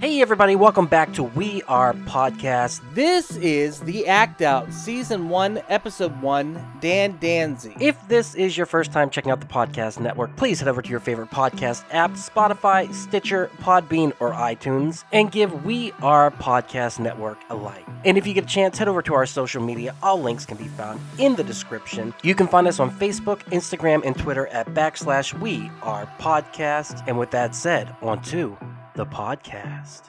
Hey, everybody, welcome back to We Are Podcast. This is The Act Out, Season 1, Episode 1, Dan Danzy. If this is your first time checking out the podcast network, please head over to your favorite podcast app Spotify, Stitcher, Podbean, or iTunes and give We Are Podcast Network a like. And if you get a chance, head over to our social media. All links can be found in the description. You can find us on Facebook, Instagram, and Twitter at backslash We Are Podcast. And with that said, on to the podcast.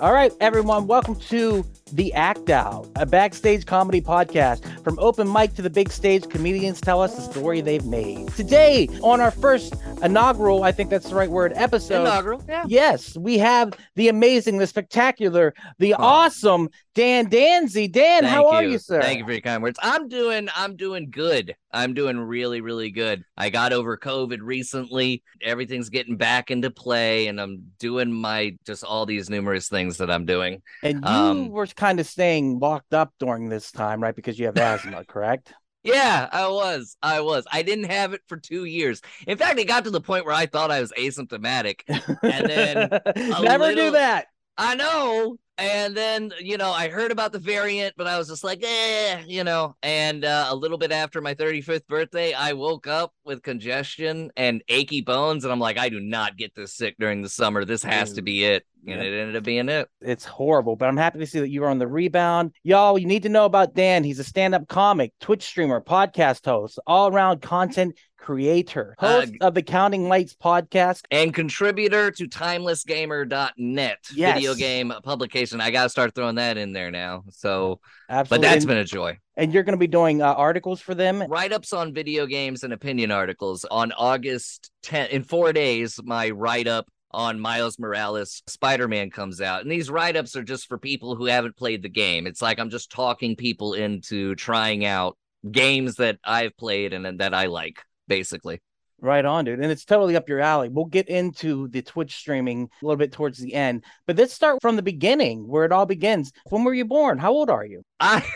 All right, everyone, welcome to The Act Out, a backstage comedy podcast. From open mic to the big stage, comedians tell us the story they've made. Today, on our first inaugural, I think that's the right word, episode. Inaugural, yeah. Yes, we have the amazing, the spectacular, the awesome Dan Danzy. Dan, Thank how are you, sir? Thank you for your kind words. I'm doing I'm doing good. I'm doing really, really good. I got over COVID recently. Everything's getting back into play, and I'm doing my just all these numerous things that I'm doing. And you Um, were kind of staying locked up during this time, right? Because you have asthma, correct? Yeah, I was. I was. I didn't have it for two years. In fact, it got to the point where I thought I was asymptomatic. And then never do that. I know. And then, you know, I heard about the variant, but I was just like, eh, you know. And uh, a little bit after my 35th birthday, I woke up with congestion and achy bones. And I'm like, I do not get this sick during the summer. This has to be it. And it ended up being it. It's horrible, but I'm happy to see that you are on the rebound. Y'all, you need to know about Dan. He's a stand up comic, Twitch streamer, podcast host, all around content creator, host Uh, of the Counting Lights podcast. And contributor to timelessgamer.net Yes. video game publication. I got to start throwing that in there now. So, Absolutely. but that's been a joy. and you're going to be doing uh, articles for them. write ups on video games and opinion articles on August 10th. In four days, my write up on Miles Morales Spider Man comes out. And these write ups are just for people who haven't played the game. It's like I'm just talking people into trying out games that I've played and, and that I like, basically. Right on, dude. And it's totally up your alley. We'll get into the Twitch streaming a little bit towards the end, but let's start from the beginning where it all begins. When were you born? How old are you? I.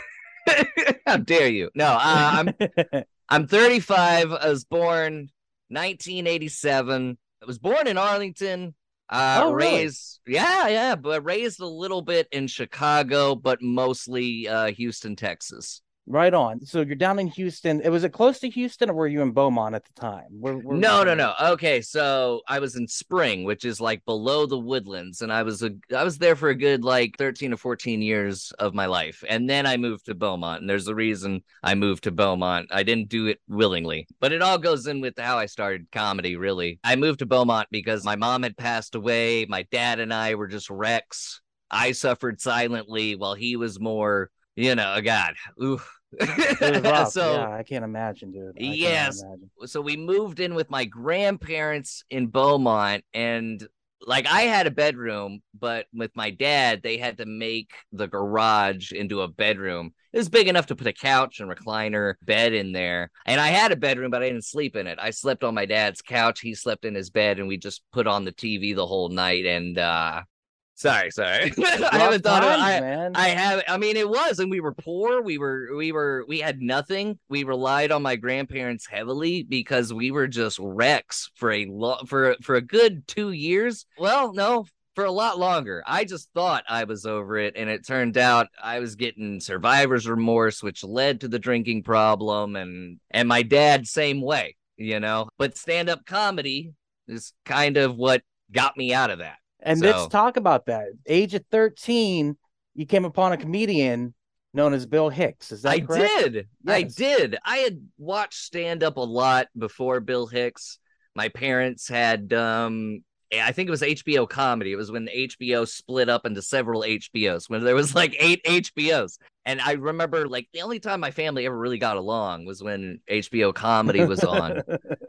How dare you? No, uh, I'm I'm 35. I was born 1987. I was born in Arlington. Uh, Oh, really? raised, yeah, yeah, but raised a little bit in Chicago, but mostly uh, Houston, Texas. Right on. So you're down in Houston. It was it close to Houston, or were you in Beaumont at the time? Where, where- No, no, no. Okay, so I was in Spring, which is like below the Woodlands, and I was a I was there for a good like 13 or 14 years of my life. And then I moved to Beaumont, and there's a reason I moved to Beaumont. I didn't do it willingly, but it all goes in with how I started comedy, really. I moved to Beaumont because my mom had passed away, my dad and I were just wrecks. I suffered silently while he was more, you know, God. Ooh. It was rough. so yeah, I can't imagine, dude. I Yes. imagine. so we moved in with my grandparents in Beaumont and like I had a bedroom, but with my dad, they had to make the garage into a bedroom. It was big enough to put a couch and recliner bed in there. And I had a bedroom, but I didn't sleep in it. I slept on my dad's couch. He slept in his bed, and we just put on the TV the whole night. And uh sorry, sorry. I haven't thought of times, I, man. I have. I mean, it was, and we were poor. We were, we were, we had nothing. We relied on my grandparents heavily because we were just wrecks for a lot for for a good two years. Well, no, for a lot longer. I just thought I was over it, and it turned out I was getting survivor's remorse, which led to the drinking problem, and and my dad same way, you know. But stand up comedy is kind of what got me out of that. And so- let's talk about that. Age of 13, you came upon a comedian known as Bill Hicks. Is that I correct? did. I did. I had watched stand up a lot before Bill Hicks. My parents had um I think it was HBO comedy. It was when HBO split up into several HBOs, when there was like eight HBOs. And I remember like the only time my family ever really got along was when HBO comedy was on.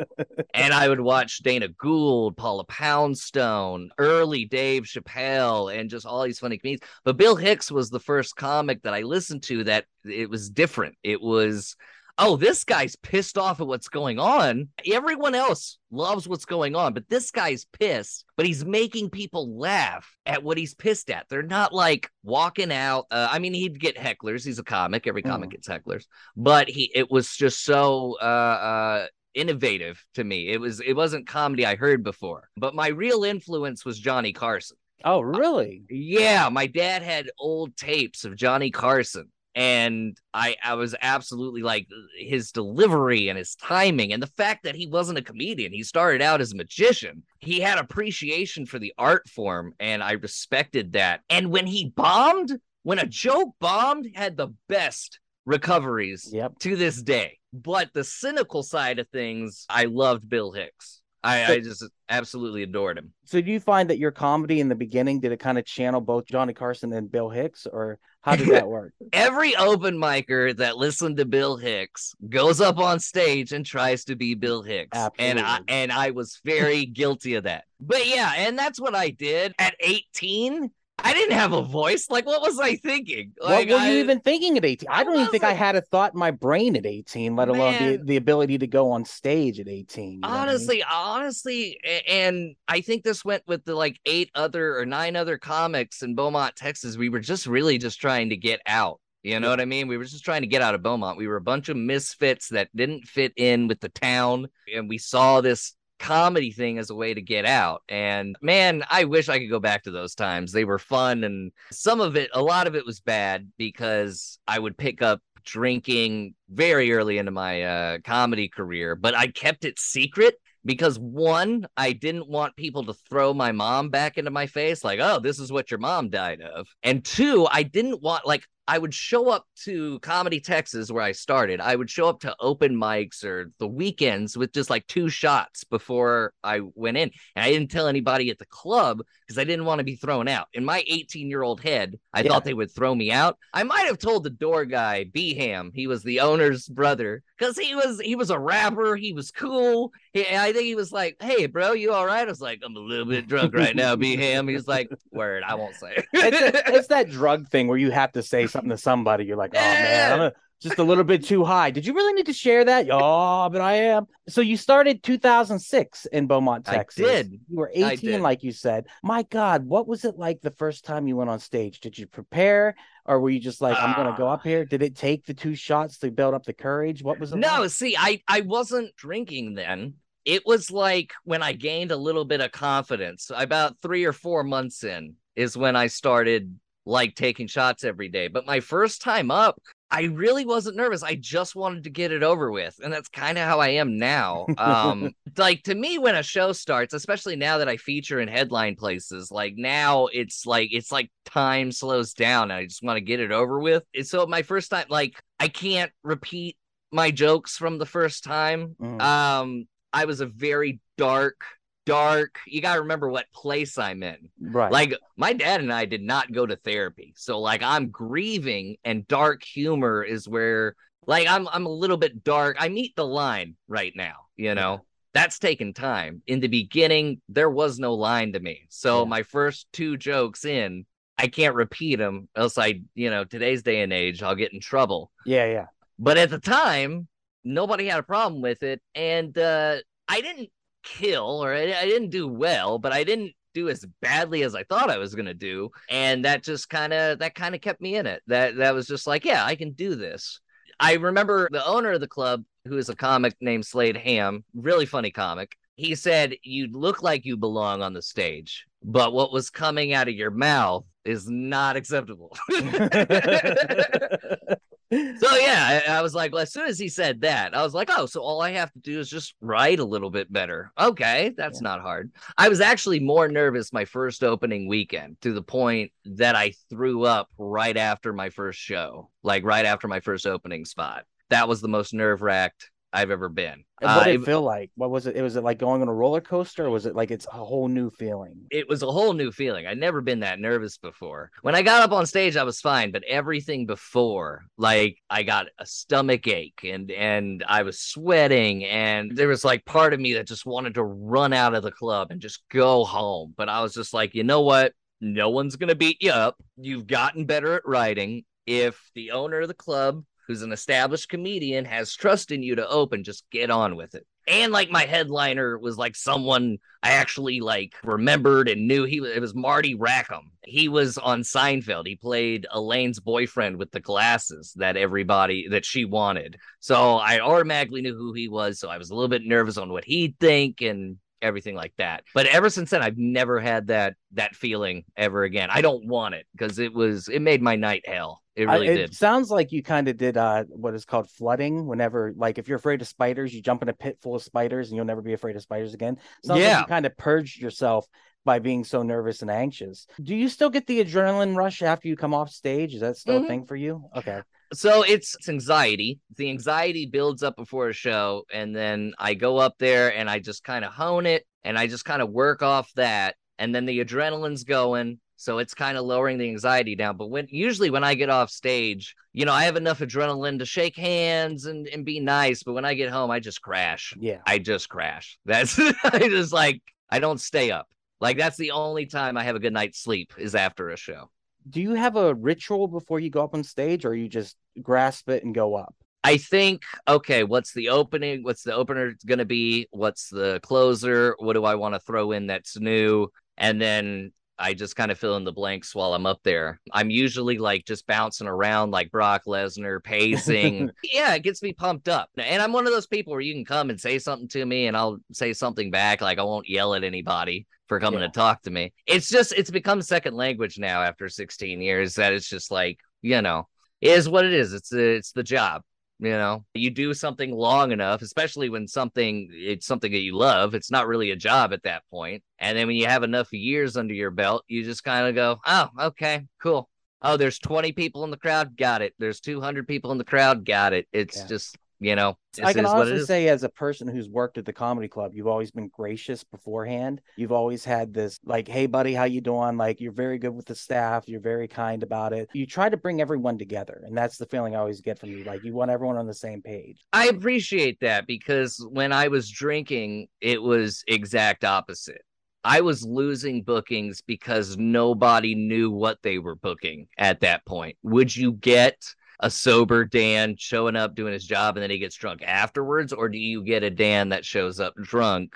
and I would watch Dana Gould, Paula Poundstone, early Dave Chappelle, and just all these funny comedians. But Bill Hicks was the first comic that I listened to that it was different. It was, oh, this guy's pissed off at what's going on. Everyone else loves what's going on, but this guy's pissed, but he's making people laugh at what he's pissed at. They're not like walking out. Uh, I mean, he'd get hecklers. He's a comic. Every comic gets hecklers, but he, it was just so, uh, uh, innovative to me. It was it wasn't comedy I heard before. But my real influence was Johnny Carson. Oh, really? Yeah, my dad had old tapes of Johnny Carson and I I was absolutely like his delivery and his timing and the fact that he wasn't a comedian. He started out as a magician. He had appreciation for the art form and I respected that. And when he bombed, when a joke bombed, had the best recoveries Yep. to this day. But the cynical side of things, I loved Bill Hicks. I, I just absolutely adored him. So do you find that your comedy in the beginning did it kind of channel both Johnny Carson and Bill Hicks, or how did that work? Every open micer that listened to Bill Hicks goes up on stage and tries to be Bill Hicks. And I and I was very guilty of that. But yeah, and that's what I did at 18. I didn't have a voice. Like, what was I thinking? Like, what were I- you even thinking at 18? I don't even think I had a thought in my brain at 18, let alone the, Man. the ability to go on stage at 18. you know what I mean? honestly honestly and i think this went with the like eight other or nine other comics in beaumont texas we were just really just trying to get out you know what i mean we were just trying to get out of beaumont we were a bunch of misfits that didn't fit in with the town and we saw this comedy thing as a way to get out and man i wish i could go back to those times they were fun and some of it a lot of it was bad because i would pick up drinking very early into my uh, comedy career, but I kept it secret because one, I didn't want people to throw my mom back into my face, like, oh, this is what your mom died of. And two, I didn't want, like, I would show up to Comedy Texas where I started. I would show up to open mics or the weekends with just like two shots before I went in. And I didn't tell anybody at the club because I didn't want to be thrown out. In my 18 year old head, I Yeah. thought they would throw me out. I might have told the door guy, Beham, he was the owner's brother, because he was he was a rapper. He was cool. He, I think he was like, "Hey, bro, you all right?" I was like, "I'm a little bit drunk right now, Beham." He's like, "Word, I won't say." it's, a- it's that drug thing where you have to say something to somebody. You're like, oh man, I'm a- just a little bit too high. Did you really need to share that? Oh, but I am. So you started 2006 in Beaumont, I Texas. did. You were 18, like you said. My God, what was it like the first time you went on stage? Did you prepare, or were you just like, I'm gonna go up uh. here? Did it take the two shots to build up the courage? What was it? No, like? see, I I wasn't drinking then. It was like when I gained a little bit of confidence. About 3 or 4 months in is when I started like taking shots every day. But my first time up, I really wasn't nervous. I just wanted to get it over with. And that's kind of how I am now. Um like to me when a show starts, especially now that I feature in headline places, like now it's like it's like time slows down and I just want to get it over with. And so my first time like I can't repeat my jokes from the first time. Mm. Um I was a very dark dark. You got to remember what place I'm in. right. Like my dad and I did not go to therapy. So like I'm grieving and dark humor is where like I'm I'm a little bit dark. I meet the line right now, you know. That's taken time. In the beginning, there was no line to me. So Yeah. my first two jokes in, I can't repeat them else I, you know, today's day and age, I'll get in trouble. yeah, yeah. But at the time, nobody had a problem with it. And uh, I didn't kill or I, I didn't do well, but I didn't do as badly as I thought I was gonna do. And that just kind of that kind of kept me in it. That that was just like, yeah, I can do this. I remember the owner of the club, who is a comic named Slade Ham, really funny comic. He said, You look like you belong on the stage, but what was coming out of your mouth is not acceptable. So yeah, I, I was like, well, as soon as he said that, I was like, oh, so all I have to do is just write a little bit better. Okay, that's not hard. I was actually more nervous my first opening weekend to the point that I threw up right after my first show, like right after my first opening spot. That was the most nerve wracked I've ever been. And what Uh, did it feel like? What was it? It was it like going on a roller coaster, or was it like it's a whole new feeling? it was a whole new feeling. I'd never been that nervous before. When I got up on stage, I was fine, but everything before, like I got a stomach ache and and I was sweating, and there was like part of me that just wanted to run out of the club and just go home. But I was just like, you know what? No one's gonna beat you up. You've gotten better at writing. If the owner of the club who's an established comedian has trust in you to open just get on with it and like my headliner was like someone I actually like remembered and knew he it was Marty Rackham. He was on Seinfeld. He played Elaine's boyfriend with the glasses that everybody that she wanted. So I automatically knew who he was. So I was a little bit nervous on what he'd think and everything like that. But ever since then, I've never had that that feeling ever again. I don't want it because it was it made my night hell. It really I, it did. sounds like you kind of did uh, what is called flooding. Whenever, like, if you're afraid of spiders, you jump in a pit full of spiders, and you'll never be afraid of spiders again. Sounds Yeah. like you kind of purged yourself by being so nervous and anxious. Do you still get the adrenaline rush after you come off stage? Is that still Mhm. a thing for you? Okay. So it's, it's anxiety. The anxiety builds up before a show, and then I go up there and I just kind of hone it, and I just kind of work off that, and then the adrenaline's going. So it's kind of lowering the anxiety down. But when usually when I get off stage, you know, I have enough adrenaline to shake hands and, and be nice. But when I get home, I just crash. Yeah. I just crash. That's I just like I don't stay up. Like that's the only time I have a good night's sleep is after a show. Do you have a ritual before you go up on stage, or you just grasp it and go up? I think okay, what's the opening? What's the opener going to be? What's the closer? What do I want to throw in that's new? And then I just kind of fill in the blanks while I'm up there. I'm usually like just bouncing around like Brock Lesnar, pacing. yeah, it gets me pumped up. And I'm one of those people where you can come and say something to me and I'll say something back. Like I won't yell at anybody for coming Yeah. to talk to me. It's just, it's become second language now after 16 years that it's just like, you know, it is what it is. It's it's the job. You know, you do something long enough, especially when something it's something that you love. It's not really a job at that point. And then when you have enough years under your belt, you just kind of go, "Oh, okay, cool. Oh, there's 20 people in the crowd. Got it. There's 200 people in the crowd. Got it. It's Yeah. just, you know, I can is what it honestly say, as a person who's worked at the comedy club, you've always been gracious beforehand. You've always had this, like, "Hey, buddy, how you doing?" Like, you're very good with the staff. You're very kind about it. You try to bring everyone together, and that's the feeling I always get from you. Like, you want everyone on the same page. I appreciate that because when I was drinking, it was exact opposite. I was losing bookings because nobody knew what they were booking at that point. Would you get a sober Dan showing up doing his job and then he gets drunk afterwards, or do you get a Dan that shows up drunk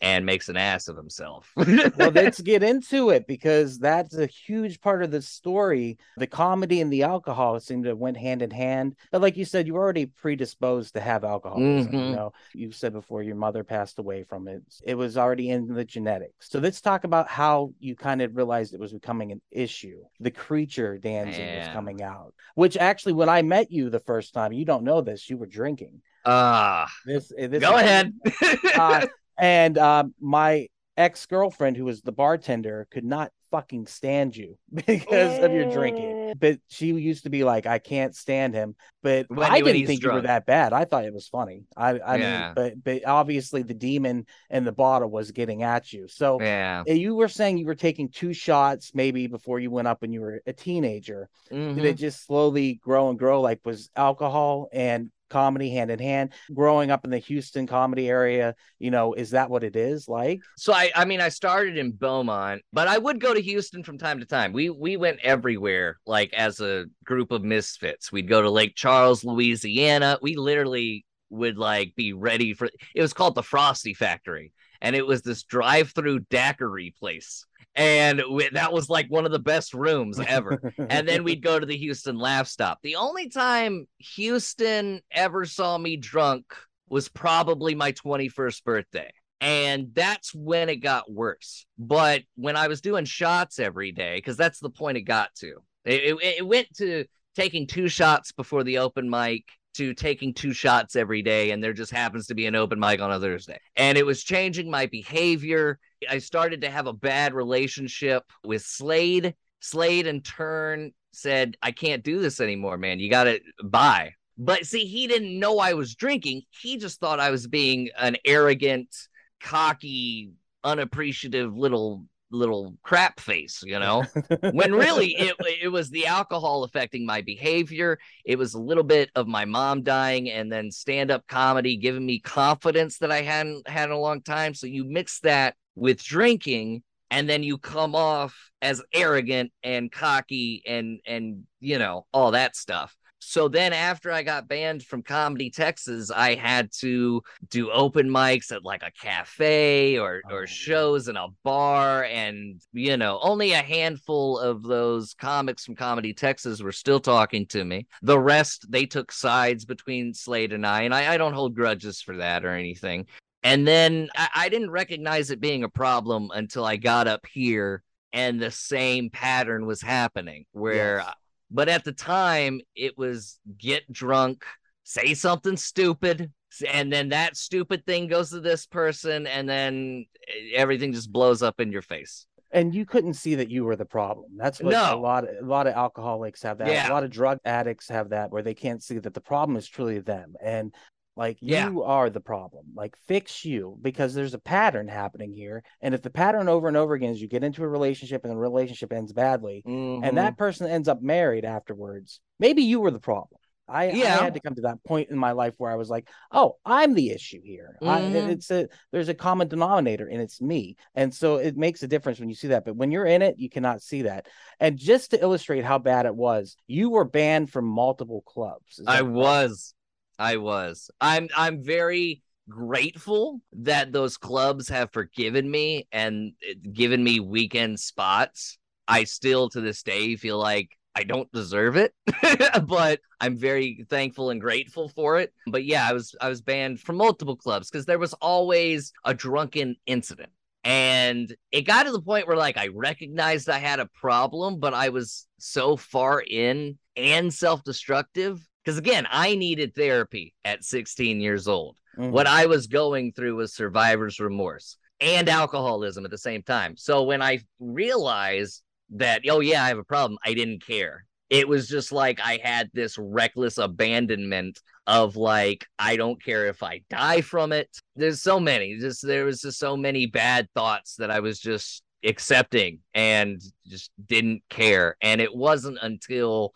and makes an ass of himself? well, let's get into it because that's a huge part of the story. The comedy and the alcohol seem to went hand in hand. But like you said, you're already predisposed to have alcoholism. You Mhm. know, you said before your mother passed away from it. It was already in the genetics. So let's talk about how you kind of realized it was becoming an issue. The creature dancing was coming out, which actually, when I met you the first time, you don't know this, you were drinking. Ah, This, this go ahead. uh, and um, my ex girlfriend, who was the bartender, could not fucking stand you because of your drinking. But she used to be like, "I can't stand him." But When I didn't he's think you were that bad. I thought it was funny. I, I Yeah. mean, but but obviously the demon and the bottle was getting at you. So. yeah. uh, You were saying you were taking two shots maybe before you went up when you were a teenager. Mhm. Did it just slowly grow and grow? Like was alcohol and comedy hand in hand? Growing up in the Houston comedy area, you know, is that what it is like? So I, I mean, I started in Beaumont, but I would go to Houston from time to time. We we went everywhere, like as a group of misfits. We'd go to Lake Charles, Louisiana. We literally would like be ready for. It was called the Frosty Factory, and it was this drive-through daiquiri place, and we, that was like one of the best rooms ever and then we'd go to the Houston Laugh Stop. The only time Houston ever saw me drunk was probably my 21st birthday. And that's when it got worse. But when I was doing shots every day, because that's the point it got to, it, it, it went to taking two shots before the open mic to taking two shots every day. And there just happens to be an open mic on a Thursday. And it was changing my behavior. I started to have a bad relationship with Slade. Slade in turn said, I can't do this anymore, man. You got to buy. But see, he didn't know I was drinking. He just thought I was being an arrogant, cocky, unappreciative little little crap face, you know? when really it it was the alcohol affecting my behavior. It was a little bit of my mom dying and then stand-up comedy giving me confidence that I hadn't had in a long time. So you mix that with drinking and then you come off as arrogant and cocky and and you know all that stuff so then after I got banned from Comedy Texas, I had to do open mics at like a cafe or Oh, or shows in a bar and you know, only a handful of those comics from Comedy Texas were still talking to me. The rest they took sides between Slade and I, and I, I don't hold grudges for that or anything. And then I, I didn't recognize it being a problem until I got up here and the same pattern was happening where Yes. But at the time it was get drunk say something stupid and then that stupid thing goes to this person and then everything just blows up in your face and you couldn't see that you were the problem. That's what a lot of, a lot of alcoholics have that. Yeah. A lot of drug addicts have that where they can't see that the problem is truly them. And like Yeah. you are the problem. Like fix you because there's a pattern happening here. And if the pattern over and over again is you get into a relationship and the relationship ends badly Mm-hmm. and that person ends up married afterwards, maybe you were the problem. I, Yeah. I had to come to that point in my life where I was like, "Oh, I'm the issue here. I, Mhm. it's a there's a common denominator, and it's me." And so it makes a difference when you see that. But when you're in it, you cannot see that. And just to illustrate how bad it was, you were banned from multiple clubs. I correct? was. I was. I'm I'm very grateful that those clubs have forgiven me and uh, given me weekend spots. I still to this day feel like I don't deserve it, but I'm very thankful and grateful for it. But yeah, I was I was banned from multiple clubs because there was always a drunken incident. And it got to the point where like I recognized I had a problem, but I was so far in and self-destructive because again, I needed therapy at 16 years old. Mhm. What I was going through was survivor's remorse and alcoholism at the same time. So when I realized that, oh, yeah, I have a problem, I didn't care. It was just like I had this reckless abandonment of like, I don't care if I die from it. There's so many, just there was just so many bad thoughts that I was just accepting and just didn't care. And it wasn't until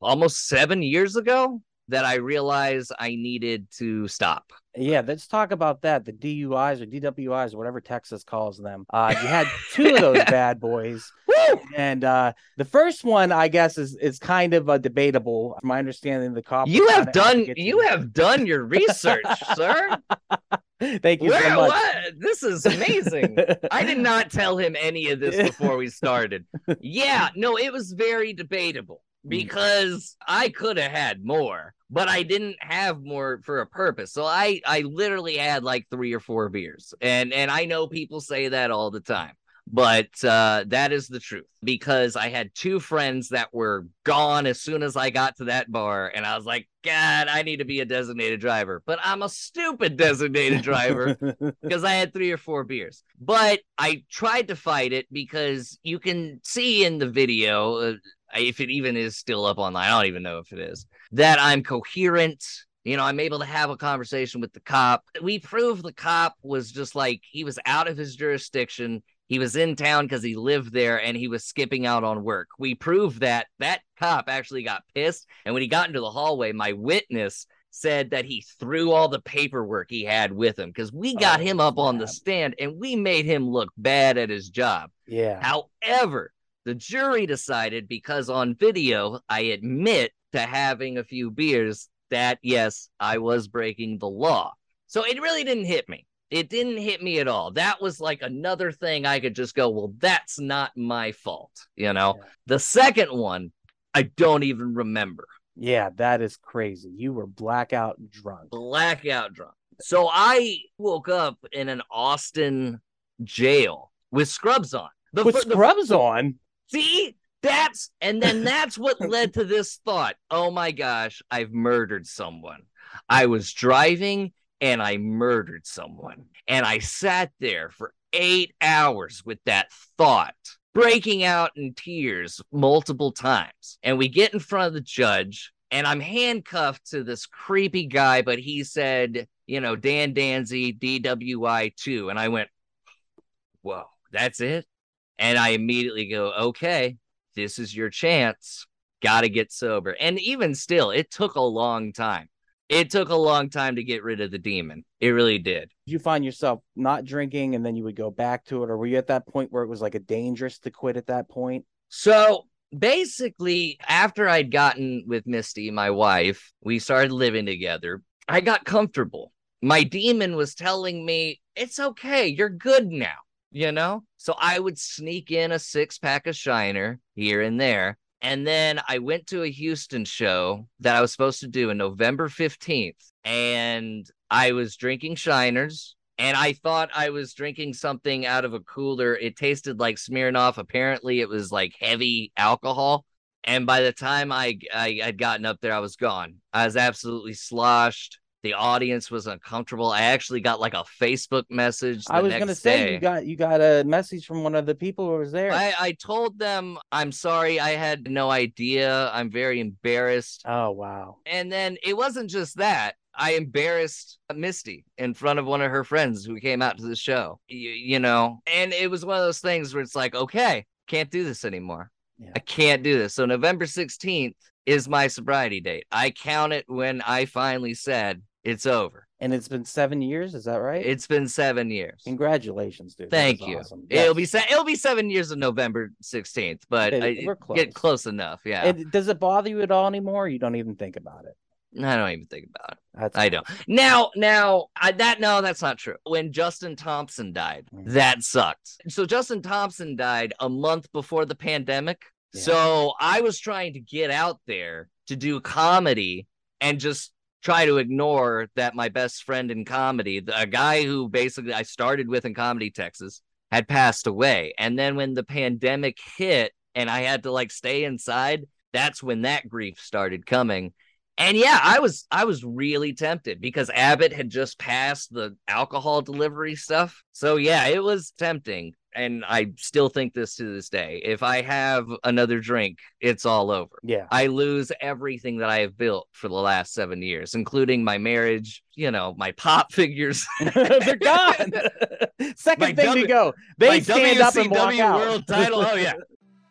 almost seven years ago that I realized I needed to stop. Yeah, let's talk about that. The DUIs or DWIs or whatever Texas calls them. Uh, you had two of those bad boys. And uh, the first one, I guess, is is kind of uh, debatable. From my understanding, the cop. You have done you have done your research, sir. Thank you Where, so much. what? This is amazing. I did not tell him any of this before we started. Yeah, no, it was very debatable because I could have had more, but I didn't have more for a purpose. So I I literally had like 3 or 4 beers. And and I know people say that all the time. But uh, that is the truth because I had two friends that were gone as soon as I got to that bar, and I was like, God, I need to be a designated driver. But I'm a stupid designated driver because I had three or four beers. But I tried to fight it because you can see in the video, uh, if it even is still up online, I don't even know if it is, that I'm coherent. You know, I'm able to have a conversation with the cop. We proved the cop was just like he was out of his jurisdiction. He was in town because he lived there and he was skipping out on work. We proved that that cop actually got pissed. And when he got into the hallway, my witness said that he threw all the paperwork he had with him because we got Oh, him up on the stand and we made him look bad at his job. yeah. However, the jury decided because on video, I admit to having a few beers that, yes, I was breaking the law. So it really didn't hit me. It didn't hit me at all. That was like another thing I could just go, well, that's not my fault. You know, Yeah. the second one, I don't even remember. Yeah, that is crazy. You were blackout drunk. blackout drunk. So I woke up in an Austin jail with scrubs on. The, With fir- the- scrubs on. See, that's and then that's what led to this thought. Oh my gosh, I've murdered someone. I was driving and I murdered someone. And I sat there for eight hours with that thought, breaking out in tears multiple times. And we get in front of the judge, and I'm handcuffed to this creepy guy, but he said, you know, Dan Danzy, DWI 2. And I went, whoa, that's it? And I immediately go, okay, this is your chance. Got to get sober. And even still, it took a long time. It took a long time to get rid of the demon. It really did. Did you find yourself not drinking and then you would go back to it? Or were you at that point where it was like a dangerous to quit at that point? So basically, after I'd gotten with Misty, my wife, we started living together. I got comfortable. My demon was telling me, it's okay, you're good now, you know? So I would sneak in a six pack of Shiner here and there. And then I went to a Houston show that I was supposed to do on November 15th. And I was drinking Shiners and I thought I was drinking something out of a cooler. It tasted like Smirnoff. Apparently, it was like heavy alcohol. And by the time I, I had gotten up there, I was gone. I was absolutely sloshed. The audience was uncomfortable. I actually got like a Facebook message. I was gonna say you got you got a message from one of the people who was there. I, I told them I'm sorry. I had no idea. I'm very embarrassed. Oh wow. And then it wasn't just that. I embarrassed Misty in front of one of her friends who came out to the show. You, you know, and it was one of those things where it's like, okay, can't do this anymore. Yeah. I can't do this. So November 16th is my sobriety date. I count it when I finally said it's over. And it's been seven years, is that right? It's been seven years. Congratulations, dude. Thank you. Awesome. Yes. It'll be se- it'll be seven years of November sixteenth, but it, we're close. get close enough. Yeah. And does it bother you at all anymore? you don't even think about it. I don't even think about it. That's I don't. Now, now, I, that no, that's not true. When Justin Thompson died, mm-hmm. that sucked. So Justin Thompson died a month before the pandemic. Yeah. So I was trying to get out there to do comedy and just try to ignore that my best friend in comedy, a guy who basically I started with in Comedy Texas, had passed away. And then when the pandemic hit and I had to like stay inside, that's when that grief started coming and yeah, I was I was really tempted because Abbott had just passed the alcohol delivery stuff. So yeah, it was tempting. And I still think this to this day. If I have another drink, it's all over. Yeah. I lose everything that I have built for the last seven years, including my marriage, you know, my pop figures. They're gone. Second my thing w- to go. They stand WCW up and walk out. World title. Oh yeah.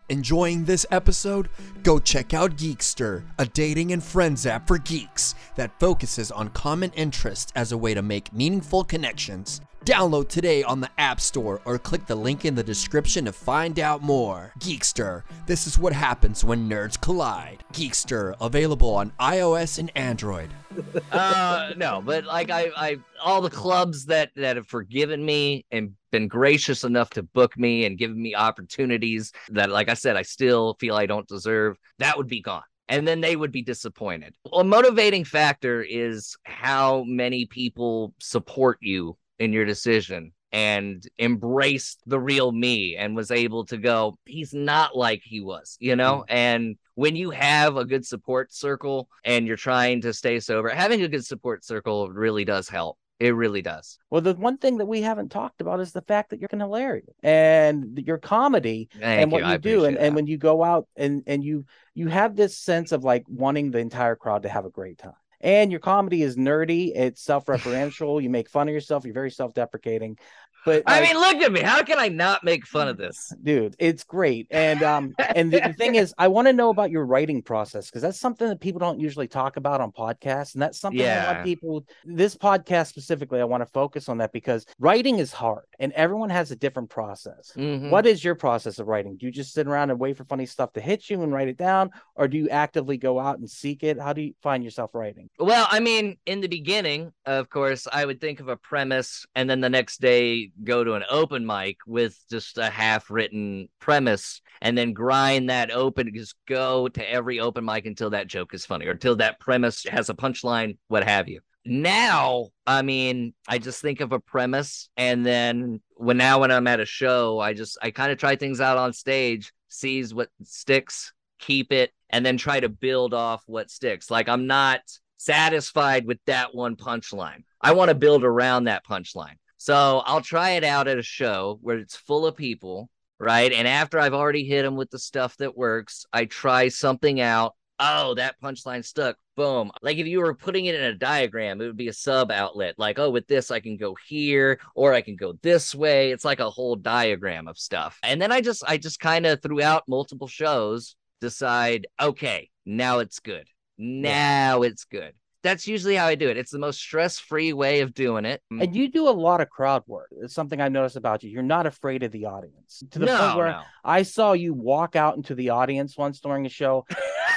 Enjoying this episode? Go check out Geekster, a dating and friends app for geeks that focuses on common interests as a way to make meaningful connections. Download today on the App Store or click the link in the description to find out more. Geekster, this is what happens when nerds collide. Geekster, available on iOS and Android. uh, no, but like I, I, all the clubs that that have forgiven me and been gracious enough to book me and given me opportunities that, like I said, I still feel I don't deserve, that would be gone. And then they would be disappointed. A motivating factor is how many people support you in your decision and embraced the real me and was able to go, he's not like he was, you know? Mm-hmm. And when you have a good support circle and you're trying to stay sober, having a good support circle really does help. It really does. Well, the one thing that we haven't talked about is the fact that you're hilarious and your comedy Thank and what you, you do. And, and when you go out and, and you you have this sense of like wanting the entire crowd to have a great time. And your comedy is nerdy, it's self-referential, you make fun of yourself, you're very self-deprecating. But I mean, look at me. How can I not make fun of this? Dude, it's great. And um and the, the thing is, I want to know about your writing process because that's something that people don't usually talk about on podcasts. And that's something yeah. a lot of people this podcast specifically, I want to focus on that because writing is hard and everyone has a different process. Mm-hmm. What is your process of writing? Do you just sit around and wait for funny stuff to hit you and write it down? Or do you actively go out and seek it? How do you find yourself writing? Well, I mean, in the beginning, of course, I would think of a premise and then the next day go to an open mic with just a half written premise and then grind that open, just go to every open mic until that joke is funny or until that premise has a punchline, what have you. Now, I mean, I just think of a premise and then when now when I'm at a show, I just I kind of try things out on stage, sees what sticks, keep it, and then try to build off what sticks. Like I'm not satisfied with that one punchline. I want to build around that punchline. So I'll try it out at a show where it's full of people, right? And after I've already hit them with the stuff that works, I try something out. Oh, that punchline stuck. Boom. Like if you were putting it in a diagram, it would be a sub outlet. Like, oh, with this, I can go here or I can go this way. It's like a whole diagram of stuff. And then I just, I just kind of throughout multiple shows decide, okay, now it's good. Now it's good that's usually how I do it. It's the most stress-free way of doing it. And you do a lot of crowd work. It's something I've noticed about you. You're not afraid of the audience to the no, point where no. I saw you walk out into the audience once during a show,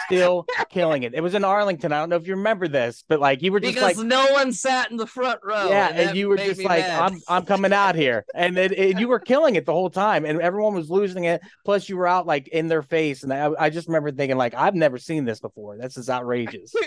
still killing it. It was in Arlington. I don't know if you remember this, but like you were just because like, no one sat in the front row. yeah, and and you were just like, mad. I'm I'm coming out here, and it, it- you were killing it the whole time, and everyone was losing it. Plus, you were out like in their face, and I, I just remember thinking like, I've never seen this before. This is outrageous.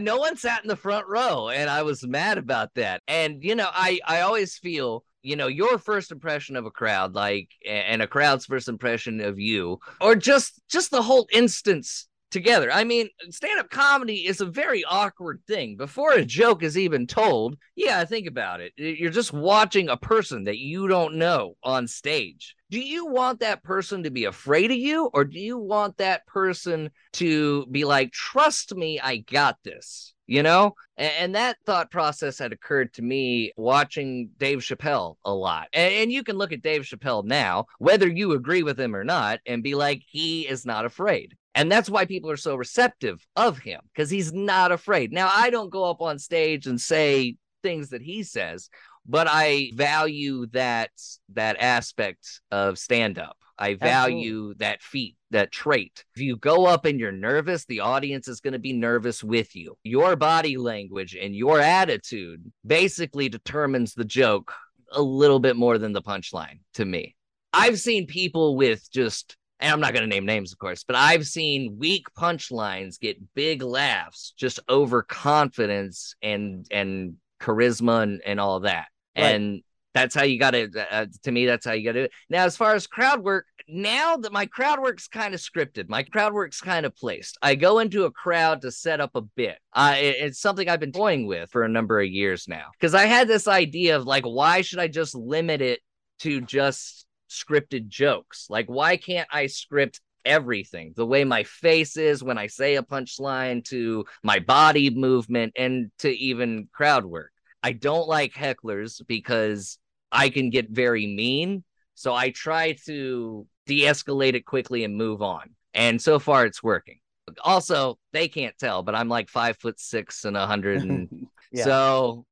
No one sat in the front row, and I was mad about that. And you know, I I always feel you know your first impression of a crowd, like and a crowd's first impression of you, or just just the whole instance together. I mean, stand-up comedy is a very awkward thing. Before a joke is even told, yeah, think about it. You're just watching a person that you don't know on stage. Do you want that person to be afraid of you, or do you want that person to be like, trust me, I got this? You know? And, that thought process had occurred to me watching Dave Chappelle a lot. And you can look at Dave Chappelle now, whether you agree with him or not, and be like, he is not afraid. And that's why people are so receptive of him because he's not afraid. Now, I don't go up on stage and say things that he says, but I value that that aspect of stand up. I value that feat, that trait. If you go up and you're nervous, the audience is going to be nervous with you. Your body language and your attitude basically determines the joke a little bit more than the punchline to me. I've seen people with just and I'm not going to name names, of course, but I've seen weak punchlines get big laughs just over confidence and and charisma and, and all of that. Right. And that's how you got to. Uh, to me, that's how you got to do it. Now, as far as crowd work, now that my crowd work's kind of scripted, my crowd work's kind of placed. I go into a crowd to set up a bit. Uh, it- it's something I've been toying with for a number of years now because I had this idea of like, why should I just limit it to just scripted jokes? Like, why can't I script everything the way my face is when I say a punchline to my body movement and to even crowd work? I don't like hecklers because I can get very mean. So I try to de escalate it quickly and move on. And so far, it's working. Also, they can't tell, but I'm like five foot six and a hundred. And Yeah. so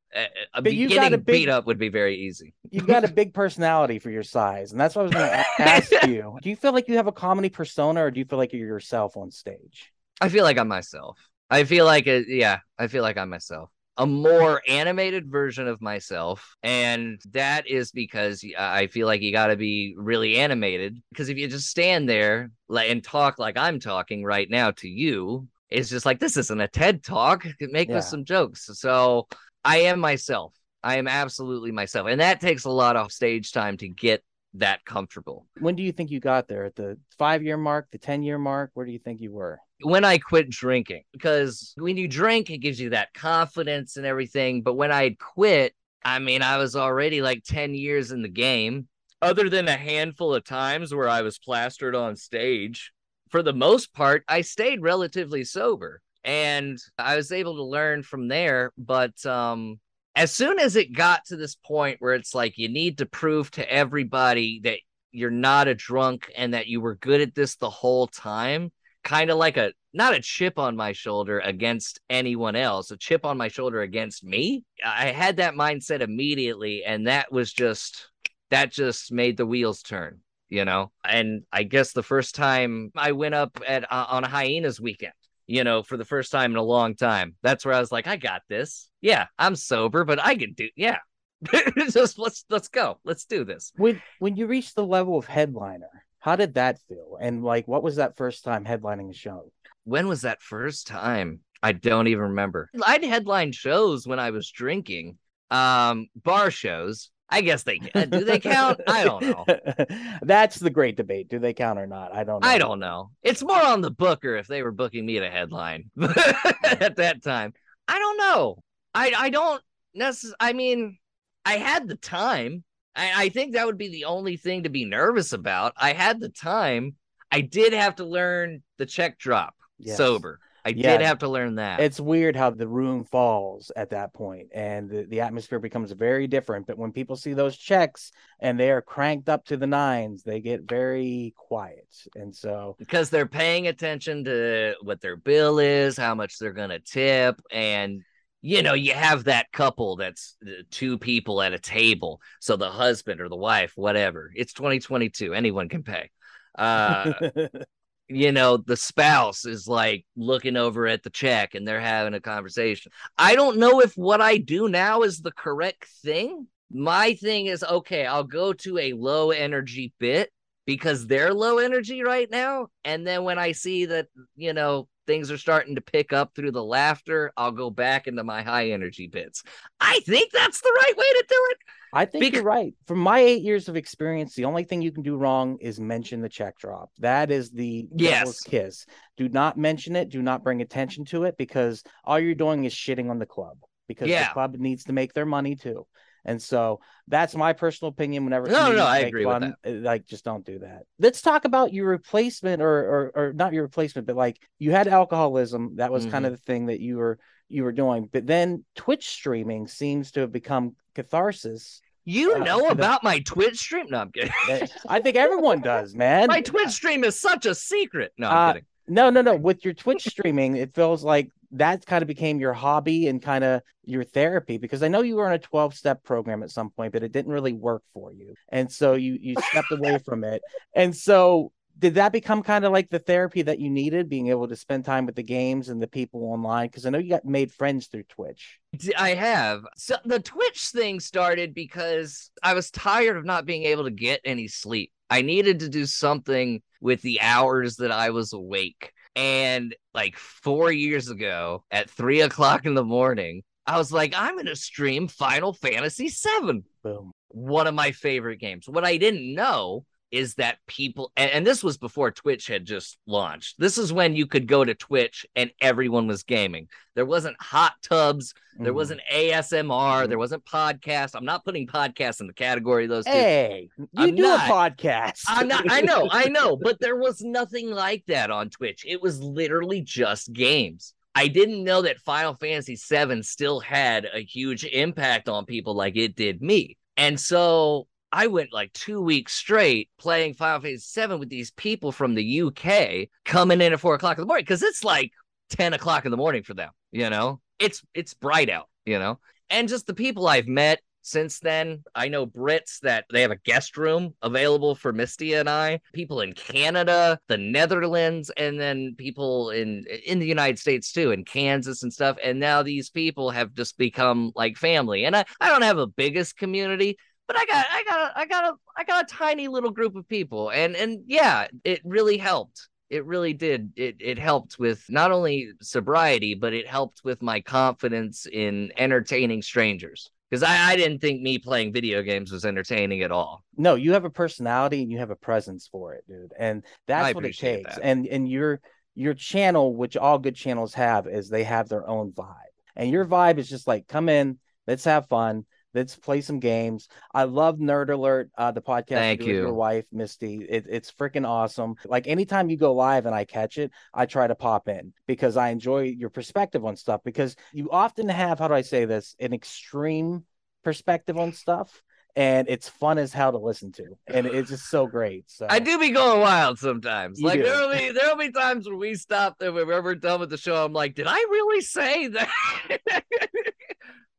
uh, But you got getting a big- beat up would be very easy. You've got a big personality for your size, and that's what I was going to ask you. Do you feel like you have a comedy persona, or do you feel like you're yourself on stage? I feel like I'm myself. I feel like it, yeah, I feel like I'm myself. A more animated version of myself. And that is because I feel like you got to be really animated. Because if you just stand there and talk like I'm talking right now to you, it's just like, this isn't a TED talk. Make Yeah. us some jokes. So I am myself. I am absolutely myself. And that takes a lot of stage time to get that comfortable. When do you think you got there? At the five year mark, the 10 year mark? Where do you think you were? when I quit drinking because when you drink, it gives you that confidence and everything. But when I quit, I mean, I was already like 10 years in the game, other than a handful of times where I was plastered on stage. For the most part, I stayed relatively sober and I was able to learn from there. But um, as soon as it got to this point where it's like you need to prove to everybody that you're not a drunk and that you were good at this the whole time, kind of like a not a chip on my shoulder against anyone else, a chip on my shoulder against me. I had that mindset immediately, and that was just that just made the wheels turn, you know. And I guess the first time I went up at uh, on a hyenas weekend, you know, for the first time in a long time, that's where I was like, I got this. Yeah, I'm sober, but I can do. Yeah, just let's let's go. Let's do this. When when you reached the level of headliner, how did that feel? And like, what was that first time headlining a show? when was that first time? I don't even remember. I'd headline shows when I was drinking. Um, bar shows. I guess they uh, do they count? I don't know. That's the great debate. Do they count or not? I don't know. I don't know. It's more on the booker if they were booking me to headline at that time. I don't know. I I don't necess- I mean, I had the time. I, I think that would be the only thing to be nervous about. I had the time. I did have to learn the check drop Yes. sober. I Yeah. did have to learn that. it's weird how the room falls at that point and the, the atmosphere becomes very different but when people see those checks and they are cranked up to the nines they get very quiet and so because they're paying attention to what their bill is, how much they're going to tip, and you know, you have that couple that's uh, two people at a table. So the husband or the wife, whatever. It's 2022. Anyone can pay. Uh, you know, the spouse is like looking over at the check and they're having a conversation. I don't know if what I do now is the correct thing. My thing is okay, I'll go to a low energy bit because they're low energy right now. And then when I see that, you know, things are starting to pick up through the laughter, I'll go back into my high energy bits. I think that's the right way to do it. I think Bec- you're right. From my eight years of experience, the only thing you can do wrong is mention the check drop. That is the Yes. kiss. Do not mention it. Do not bring attention to it because all you're doing is shitting on the club because Yeah. the club needs to make their money too. And so that's my personal opinion. Whenever No, no, I agree with fun, uh, like just don't do that. Let's talk about your replacement, or or, or not your replacement, but like you had alcoholism. That was kind Mm-hmm. of the thing that you were you were doing. But then Twitch streaming seems to have become catharsis. You Uh, know the- about my Twitch stream? No, I'm kidding. I think everyone does, man. my Twitch stream is such a secret. No, I'm Uh, kidding. No, no, no. With your Twitch streaming, it feels like that kind of became your hobby and kind of your therapy because I know you were on a 12 step program at some point, but it didn't really work for you. And so you you stepped away from it. And so did that become kind of like the therapy that you needed, being able to spend time with the games and the people online? Because I know you got made friends through Twitch. i have. So the Twitch thing started because I was tired of not being able to get any sleep. I needed to do something with the hours that I was awake. And like four years ago at three o'clock in the morning, I was like, I'm to stream Final Fantasy VII. Boom. one of my favorite games. What I didn't know is that people, and, and this was before Twitch had just launched. This is when you could go to Twitch and everyone was gaming. There wasn't hot tubs, there Mhm. wasn't ASMR, Mhm. there wasn't podcast. I'm not putting podcasts in the category of those two. Hey, you I'm do not. a podcast. I'm not, I know, I know, but there was nothing like that on Twitch. It was literally just games. I didn't know that Final Fantasy VII still had a huge impact on people like it did me. And so I went like two weeks straight playing Final Fantasy VII with these people from the UK coming in at four o'clock in the morning because it's like 10 o'clock in the morning for them, you know? It's it's bright out, you know? And just the people I've met since then. I know Brits that they have a guest room available for Misty and I, people in Canada, the Netherlands, and then people in in the United States too, in Kansas and stuff. And now these people have just become like family. And I, I don't have a biggest community, but I got I got a, I got a I got a tiny little group of people. And and yeah, it really helped. It really did. It it helped with not only sobriety, but it helped with my confidence in entertaining strangers because I, I didn't think me playing video games was entertaining at all. No, you have a personality and you have a presence for it, dude. And that's I what it takes. that. And and your your channel, which all good channels have, is they have their own vibe. And your vibe is just like, come in, let's have fun, let's play some games. I love Nerd Alert, uh, the podcast Thank with your wife, Misty. It, it's freaking awesome. Like anytime you go live and I catch it, I try to pop in because I enjoy your perspective on stuff. Because you often have, how do I say this, an extreme perspective on stuff. And it's fun as hell to listen to, and it's just so great. So I do be going wild sometimes. You like do. there'll be there'll be times when we stop and we're done with the show. I'm like, did I really say that?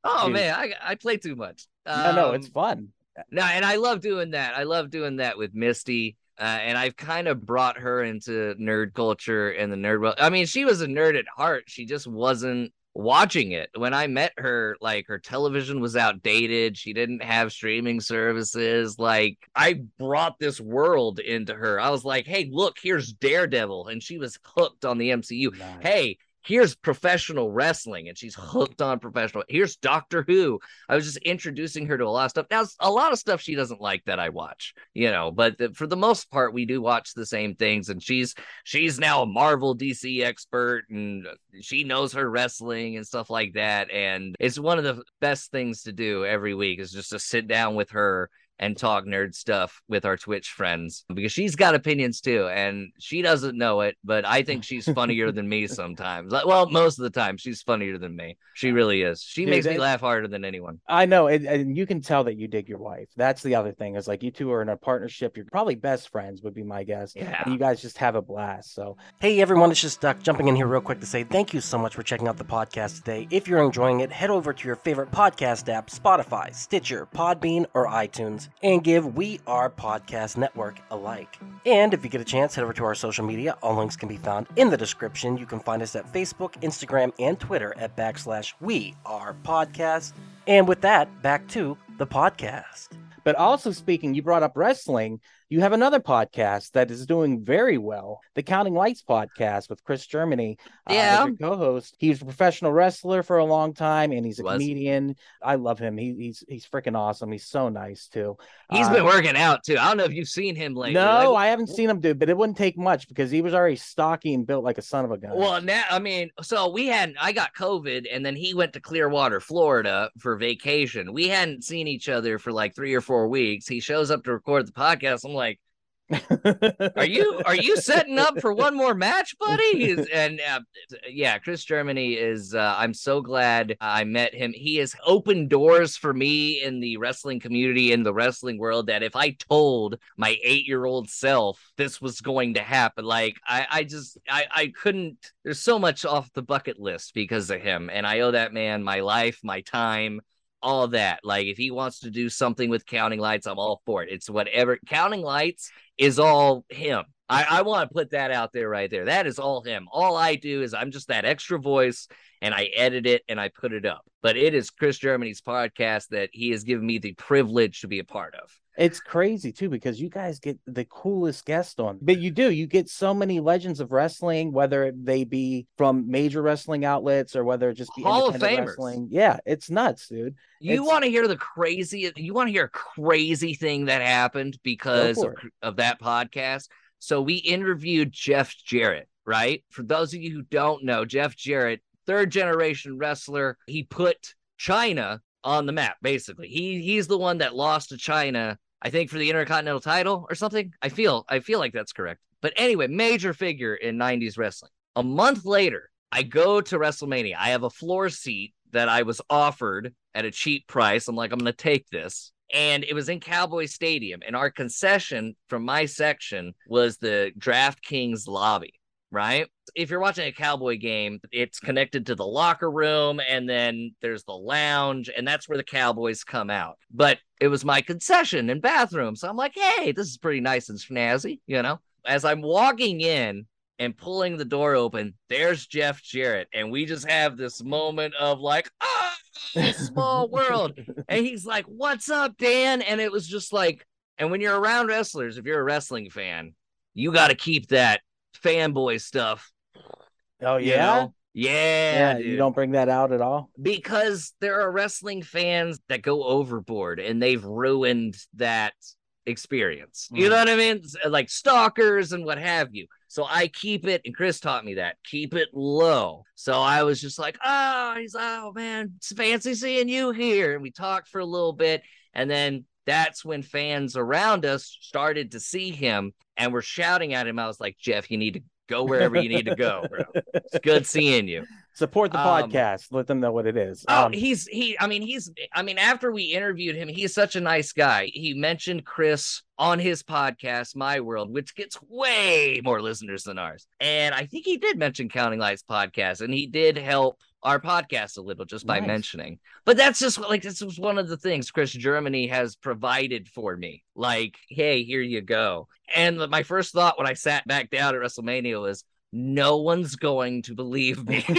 oh Dude. man, I I play too much. No, no, it's Um, fun. No, and I love doing that. I love doing that with Misty. Uh, and I've kind of brought her into nerd culture and the nerd world. I mean, she was a nerd at heart. She just wasn't watching it. When I met her, like her television was outdated. She didn't have streaming services. Like I brought this world into her. I was like, hey, look, here's Daredevil. And she was hooked on the MCU Nice. hey here's professional wrestling and she's hooked on professional here's doctor who. I was just introducing her to a lot of stuff. Now a lot of stuff she doesn't like that i watch you know but the, for the most part we do watch the same things and she's she's now a marvel dc expert and uh, she knows her wrestling and stuff like that and it's one of the best things to do every week is just to sit down with her and talk nerd stuff with our Twitch friends because she's got opinions too, and she doesn't know it, but I think she's funnier than me sometimes. Like, well, most of the time, she's funnier than me. She really is. She Dude, makes me laugh harder than anyone. I know, and, and you can tell that you dig your wife. That's the other thing is like you two are in a partnership. You're probably best friends, would be my guess. Yeah. And you guys just have a blast. So Hey everyone, it's just Duck jumping in here real quick to say thank you so much for checking out the podcast today. If you're enjoying it, head over to your favorite podcast app, Spotify, Stitcher, Podbean, or iTunes, and give We Are Podcast Network a like. And if you get a chance, head over to our social media. All links can be found in the description. You can find us at Facebook, Instagram, and Twitter at backslash We Are Podcast. And with that, back to the podcast. But also speaking, you brought up wrestling. You have another podcast that is doing very well, the Counting Lights podcast with Chris Germany. uh, Yeah. your co-host. He was a professional wrestler for a long time, and he's a comedian. I love him. He, he's he's freaking awesome. He's so nice too. He's Uh, been working out too. I don't know if you've seen him lately. No, Like, I haven't seen him do, but it wouldn't take much because he was already stocky and built like a son of a gun. Well, now I mean, so we had I got COVID, and then he went to Clearwater, Florida, for vacation. We hadn't seen each other for like three or four weeks. He shows up to record the podcast. I'm like, "Are you are you setting up for one more match, buddy?" He's- and uh, yeah, Chris Germany is. Uh, I'm so glad I met him. He has opened doors for me in the wrestling community, in the wrestling world. That if I told my eight year old self this was going to happen, like I, I just I, I couldn't. There's so much off the bucket list because of him, and I owe that man my life, my time. All that, like, if he wants to do something with counting lights, I'm all for it. It's whatever. Counting lights is all him. I, I want to put that out there right there. That is all him. All I do is I'm just that extra voice and I edit it and I put it up. But it is Chris Germany's podcast that he has given me the privilege to be a part of. It's crazy too because you guys get the coolest guest on. But you do, you get so many legends of wrestling, whether they be from major wrestling outlets or whether it just be Hall of independent Famers. wrestling. Yeah, it's nuts, dude. You want to hear the crazy? You want to hear a crazy thing that happened because of, of that podcast? So we interviewed Jeff Jarrett, right? For those of you who don't know, Jeff Jarrett, third generation wrestler, he put Chyna on the map. Basically, he he's the one that lost to Chyna. I think for the Intercontinental title or something. I feel I feel like that's correct. But anyway, major figure in 90s wrestling. A month later, I go to WrestleMania. I have a floor seat that I was offered at a cheap price. I'm like, I'm to take this. And it was in Cowboy Stadium. And our concession from my section was the DraftKings lobby, right? If you're watching a Cowboy game, it's connected to the locker room and then there's the lounge, and that's where the Cowboys come out. But it was my concession and bathroom. So I'm like, hey, this is pretty nice and snazzy, you know? As I'm walking in, and pulling the door open, there's Jeff Jarrett. And we just have this moment of like, ah, small world. And he's like, What's up, Dan? And it was just like, and when you're around wrestlers, if you're a wrestling fan, you got to keep that fanboy stuff. Oh you yeah. know? Yeah. Yeah, you don't bring that out at all. because there are wrestling fans that go overboard and they've ruined that experience. You Mm. know what I mean? Like stalkers and what have you. So I keep it, and Chris taught me that keep it low. So I was just like, oh, he's oh man, it's fancy seeing you here. And we talked for a little bit, and then that's when fans around us started to see him and were shouting at him. I was like, Jeff, you need to go wherever you need to go, bro. It's good seeing you. Support the Um, podcast. Let them know what it is. Oh, Um, he's he. I mean, he's. I mean, after we interviewed him, he's such a nice guy. He mentioned Chris on his podcast, My World, which gets way more listeners than ours. And I think he did mention Counting Lights podcast, and he did help our podcast a little just by Nice. mentioning. But that's just like this was one of the things Chris Germany has provided for me. Like, hey, here you go. And my first thought when I sat back down at WrestleMania was. No one's going to believe me. but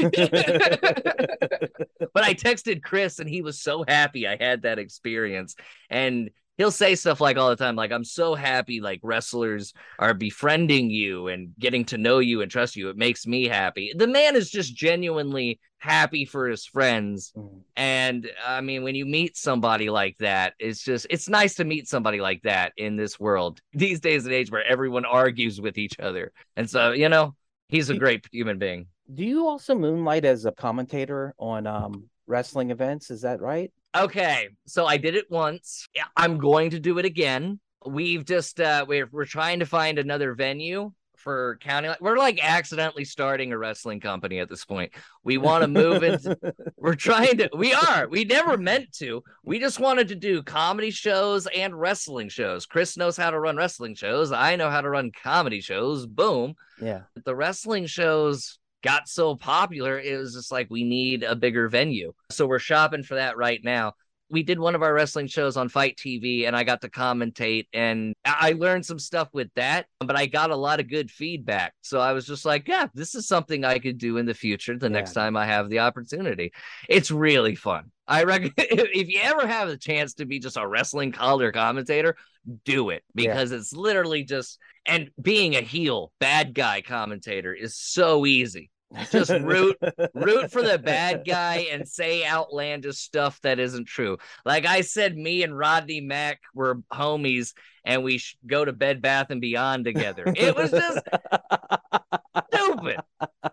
I texted Chris and he was so happy I had that experience. And he'll say stuff like all the time, like, I'm so happy like wrestlers are befriending you and getting to know you and trust you. It makes me happy. The man is just genuinely happy for his friends. Mm. And I mean, when you meet somebody like that, it's just it's nice to meet somebody like that in this world these days and age where everyone argues with each other. And so, you know, he's a great human being. Do you also moonlight as a commentator on um wrestling events? Is that right? Okay, so I did it once. I'm going to do it again. We've just uh we're we're trying to find another venue for county. We're like accidentally starting a wrestling company at this point. We want to move into. we're trying to. We are. We never meant to. We just wanted to do comedy shows and wrestling shows. Chris knows how to run wrestling shows. I know how to run comedy shows. Boom. Yeah. The wrestling shows got so popular, it was just like we need a bigger venue. So we're shopping for that right now we did one of our wrestling shows on FITE TV and I got to commentate and I learned some stuff with that, but I got a lot of good feedback. So I was just like, yeah, this is something I could do in the future the yeah. next time I have the opportunity. It's really fun. I reckon if you ever have a chance to be just a wrestling color commentator, do it because yeah. it's literally just and being a heel bad guy commentator is so easy just root root for the bad guy and say outlandish stuff that isn't true. Like I said, me and Rodney Mack were homies, and we sh- go to Bed Bath and Beyond together. It was just stupid,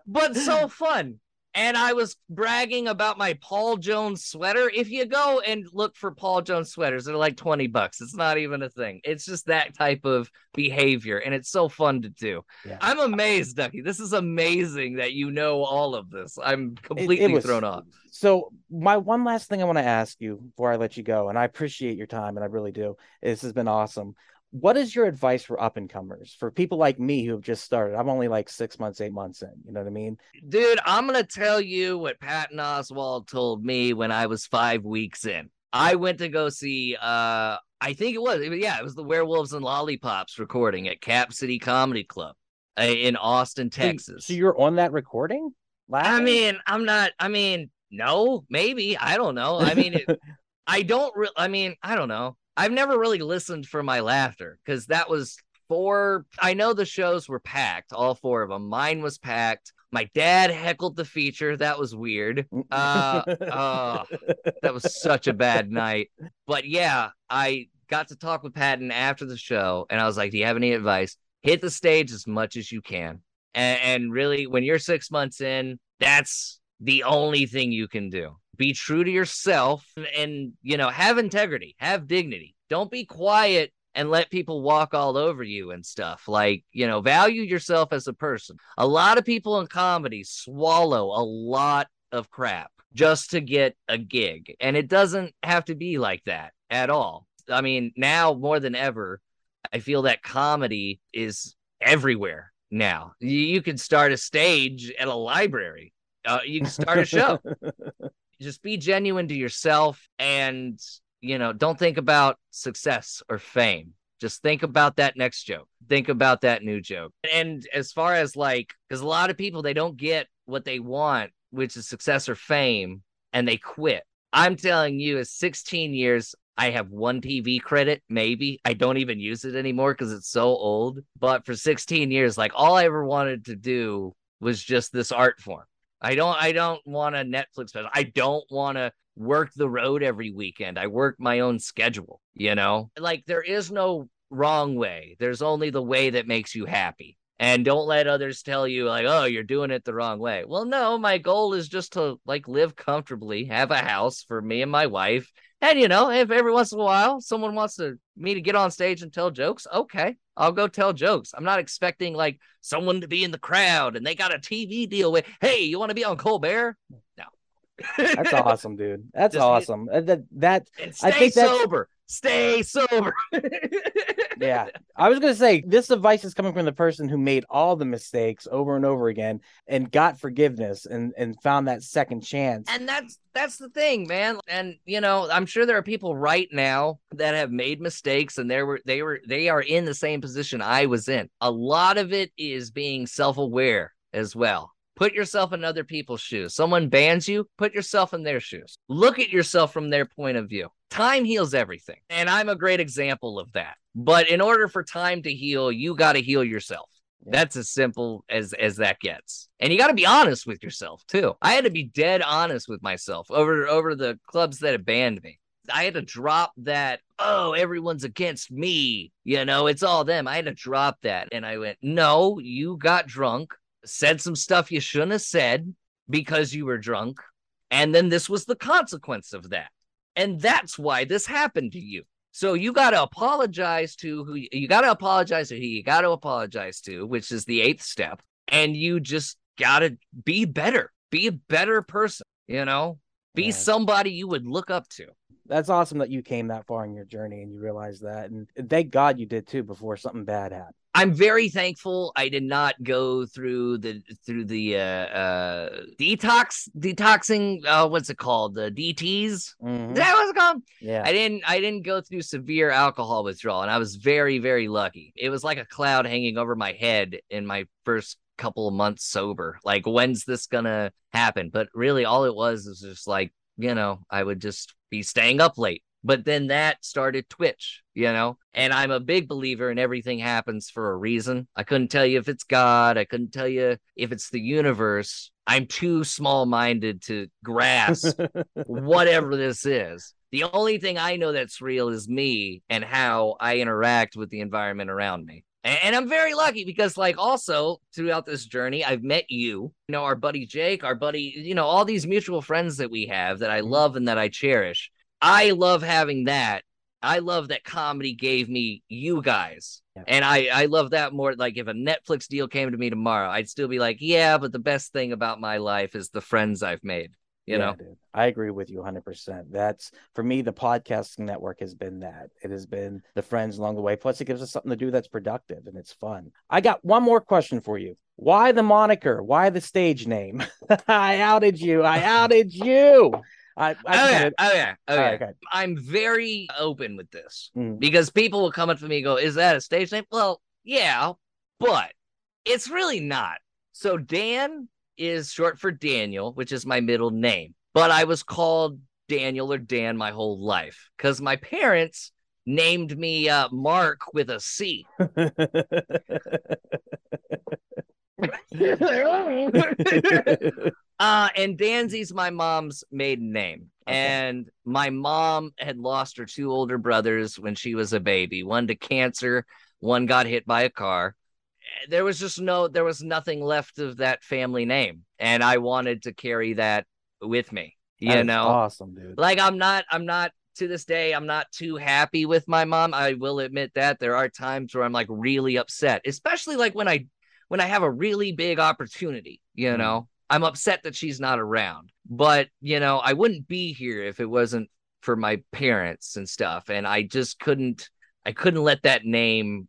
but so fun and I was bragging about my Paul Jones sweater. If you go and look for Paul Jones sweaters, they're like 20 bucks. It's not even a thing. It's just that type of behavior, and it's so fun to do. Yeah. I'm amazed, Ducky. This is amazing that you know all of this. I'm completely it, it was, thrown off. So, my one last thing I want to ask you before I let you go, and I appreciate your time, and I really do. This has been awesome what is your advice for up and comers for people like me who have just started? I'm only like six months eight months in you know what i mean? Dude i'm gonna tell you what patton oswalt told me when i was five weeks in. I went to go see uh i think it was yeah it was the werewolves and lollipops recording at cap city comedy club uh, in austin texas. so, so you're on that recording laughing? i mean i'm not i mean no maybe i don't know. I mean it, i don't re- i mean i don't know I've never really listened for my laughter because that was four. I know the shows were packed, all four of them. Mine was packed. My dad heckled the feature. That was weird. Uh, uh, that was such a bad night. But yeah, I got to talk with Patton after the show, and I was like, "Do you have any advice? Hit the stage as much as you can, and, and really, when you're six months in, that's the only thing you can do be true to yourself and you know have integrity have dignity. Don't be quiet and let people walk all over you and stuff. Like you know value yourself as a person. A lot of people in comedy swallow a lot of crap just to get a gig and it doesn't have to be like that at all. I mean now more than ever i feel that comedy is everywhere now. You, you can start a stage at a library. Uh, you can start a show just be genuine to yourself and you know don't think about success or fame just think about that next joke think about that new joke and as far as like because a lot of people they don't get what they want which is success or fame and they quit i'm telling you is 16 years I have one TV credit, maybe. I don't even use it anymore because it's so old. But for 16 years, like all I ever wanted to do was just this art form. I don't I don't want a Netflix special. I don't want to work the road every weekend. I work my own schedule, you know? Like there is no wrong way. There's only the way that makes you happy. And don't let others tell you like, "Oh, you're doing it the wrong way." Well, no, my goal is just to like live comfortably, have a house for me and my wife. And you know, if every once in a while someone wants to me to get on stage and tell jokes, okay, I'll go tell jokes. I'm not expecting like someone to be in the crowd and they got a TV deal with, hey, you want to be on Colbert? No. That's awesome, dude. That's Just, awesome. Uh, that that I think that's sober. Stay sober. yeah. I was going to say this advice is coming from the person who made all the mistakes over and over again and got forgiveness and and found that second chance. And that's that's the thing, man. And you know, I'm sure there are people right now that have made mistakes and they were they were they are in the same position I was in. A lot of it is being self-aware as well. Put yourself in other people's shoes. Someone bans you, put yourself in their shoes. Look at yourself from their point of view. Time heals everything. And I'm a great example of that. But in order for time to heal, you got to heal yourself. That's as simple as as that gets. And you got to be honest with yourself too. I had to be dead honest with myself over over the clubs that have banned me. I had to drop that, oh, everyone's against me. You know, it's all them. I had to drop that. And I went, no, you got drunk, said some stuff you shouldn't have said because you were drunk. And then this was the consequence of that. And that's why this happened to you. So you got to apologize to who you, got to apologize to who you got to apologize to, which is the eighth step. And you just got to be better, be a better person, you know, be Yeah. somebody you would look up to. That's awesome that you came that far in your journey and you realized that. And thank God you did too before something bad happened. I'm very thankful I did not go through the through the uh uh detox detoxing uh what's it called? The DTs Mhm. is that was called? Yeah. I didn't I didn't go through severe alcohol withdrawal and I was very very lucky. It was like a cloud hanging over my head in my first couple of months sober like when's this gonna happen? But really all it was is just like you know I would just be staying up late but then that started Twitch, you know, and I'm a big believer in everything happens for a reason. I couldn't tell you if it's God, I couldn't tell you if it's the universe. I'm too small minded to grasp whatever this is. The only thing I know that's real is me and how I interact with the environment around me. And, and I'm very lucky because, like, also throughout this journey, I've met you, you know, our buddy Jake, our buddy, you know, all these mutual friends that we have that I mm-hmm. love and that I cherish. I love having that. I love that comedy gave me you guys. Yeah. And I, I love that more. Like if a Netflix deal came to me tomorrow, I'd still be like, yeah, but the best thing about my life is the friends I've made. You Yeah, know, dude. I agree with you 100%. That's for me, the podcasting network has been that. It has been the friends along the way. Plus, it gives us something to do that's productive and it's fun. I got one more question for you. Why the moniker? Why the stage name? I outed you. I outed you. I, I oh yeah, oh yeah, oh yeah. right, okay. I'm very open with this Mm. because people will come up to me and go, "Is that a stage name?" Well, yeah, but it's really not. So Dan is short for Daniel, which is my middle name. But I was called Daniel or Dan my whole life because my parents named me uh, Mark with a C. Uh, and Danzy's my mom's maiden name. Okay. And my mom had lost her two older brothers when she was a baby. One to cancer, one got hit by a car. There was just no, there was nothing left of that family name. And I wanted to carry that with me, you That know? awesome, dude. like I'm not, I'm not to this day, I'm not too happy with my mom. I will admit that there are times where I'm like really upset, especially like when I, when I have a really big opportunity, you Mm. know, I'm upset that she's not around. But, you know, I wouldn't be here if it wasn't for my parents and stuff. And I just couldn't, I couldn't let that name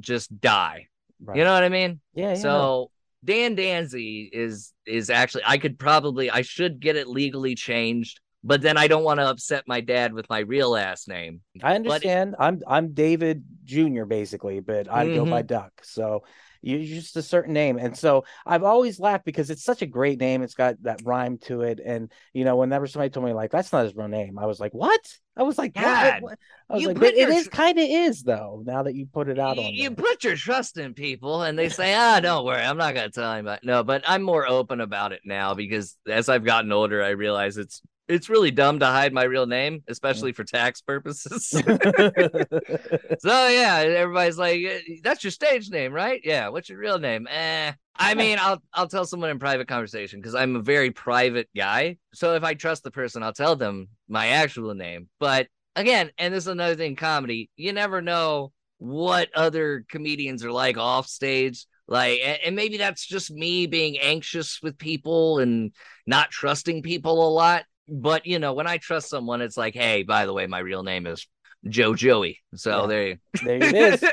just die. Right. You know what I mean? yeah, yeah. So Dan Danzy is is actually I could probably I should get it legally changed, but then I don't want to upset my dad with my real last name. I understand. I'm I'm David Jr. basically, but I go Mm-hmm. by Duck. So you you're just a certain name. And so I've always laughed because it's such a great name. It's got that rhyme to it. And you know, whenever somebody told me like that's not his real name, I was like, What? I was like, God, what? I was you like, put but your is tr- kind of is though, now that you put it out You, on you there. put your trust in people and they say, ah, don't worry, I'm not gonna tell anybody. No, but I'm more open about it now because as I've gotten older, I realize it's it's really dumb to hide my real name, especially for tax purposes. So yeah, everybody's like, "Eh, "That's your stage name, right? Yeah. What's your real name?" Eh. I mean, I'll I'll tell someone in private conversation because I'm a very private guy. So if I trust the person, I'll tell them my actual name. But again, and this is another thing, comedy. You never know what other comedians are like off stage. Like, and maybe that's just me being anxious with people and not trusting people a lot. But you know, when I trust someone, it's like, hey, by the way, my real name is Joe Joey. So Yeah. there you there it is.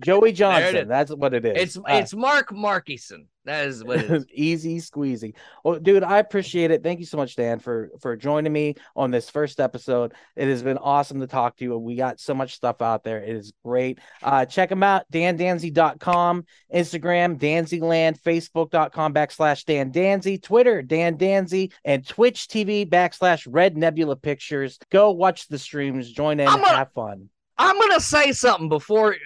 Joey Johnson. That's what it is. It's Uh, it's Mark Markison. That is what it is. easy squeezy well dude i appreciate it thank you so much dan for for joining me on this first episode it has been awesome to talk to you we got so much stuff out there it is great uh check them out dandanzy.com instagram danzyland facebook.com backslash dan danzy twitter dan danzy and twitch tv backslash red nebula pictures go watch the streams join in gonna- have fun I'm gonna say something before.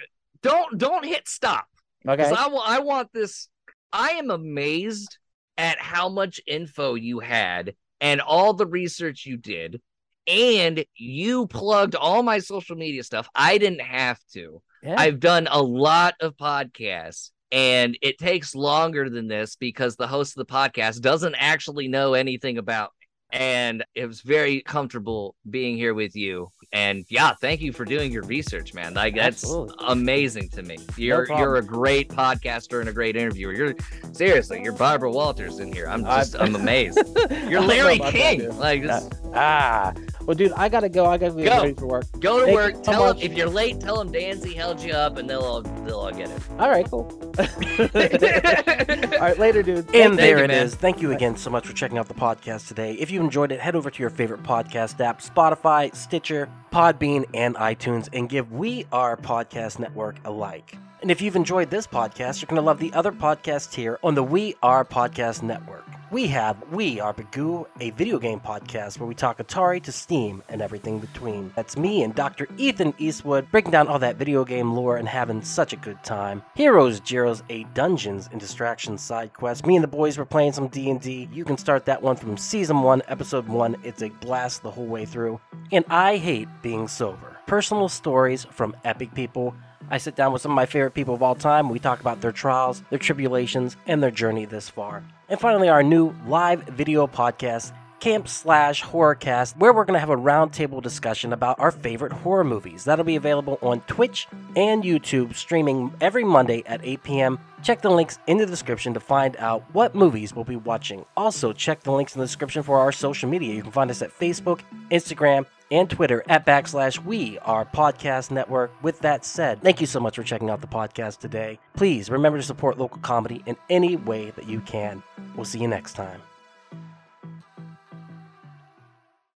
Don't don't hit stop. okay I I want this. I am amazed at how much info you had and all the research you did, and you plugged all my social media stuff. I didn't have to. yeah. I've done a lot of podcasts and it takes longer than this because the host of the podcast doesn't actually know anything about me. and it was very comfortable being here with you. And yeah, thank you for doing your research, man. Like that's Absolutely. amazing to me. You're problem. you're a great podcaster and a great interviewer. You're seriously, you're Barbara Walters in here. I'm just I'm amazed. You're Larry that, King. Like this, Ah, well, dude, I gotta go. I gotta get Go. ready for work. go to Thank work. you Tell them if you're late. Tell them Danzy held you up, and they'll all they'll all get it. All right, cool. All right, later, dude. And Thank there you, it is. man. Thank you again so much for checking out the podcast today. If you enjoyed it, head over to your favorite podcast app Spotify, Stitcher, Podbean, and iTunes and give We Are Podcast Network a like. And if you've enjoyed this podcast, you're going to love the other podcasts here on the We Are Podcast Network. We have We Are Bagoo, a video game podcast where we talk Atari to Steam and everything between. That's me and Dr. Ethan Eastwood breaking down all that video game lore and having such a good time. Heroes, Zeros, a Dungeons and Distractions side quest. Me and the boys were playing some D&D. You can start that one from season 1, episode 1. It's a blast the whole way through. And I hate being sober. Personal stories from epic people I sit down with some of my favorite people of all time. We talk about their trials, their tribulations, and their journey this far. And finally, our new live video podcast, Camp Slash Horrorcast, where we're going to have a roundtable discussion about our favorite horror movies. That'll be available on Twitch and YouTube, streaming every Monday at 8 p.m. Check the links in the description to find out what movies we'll be watching. Also, check the links in the description for our social media. You can find us at Facebook, Instagram, and Twitter at backslash we are podcast network. With that said, thank you so much for checking out the podcast today. Please remember to support local comedy in any way that you can. We'll see you next time.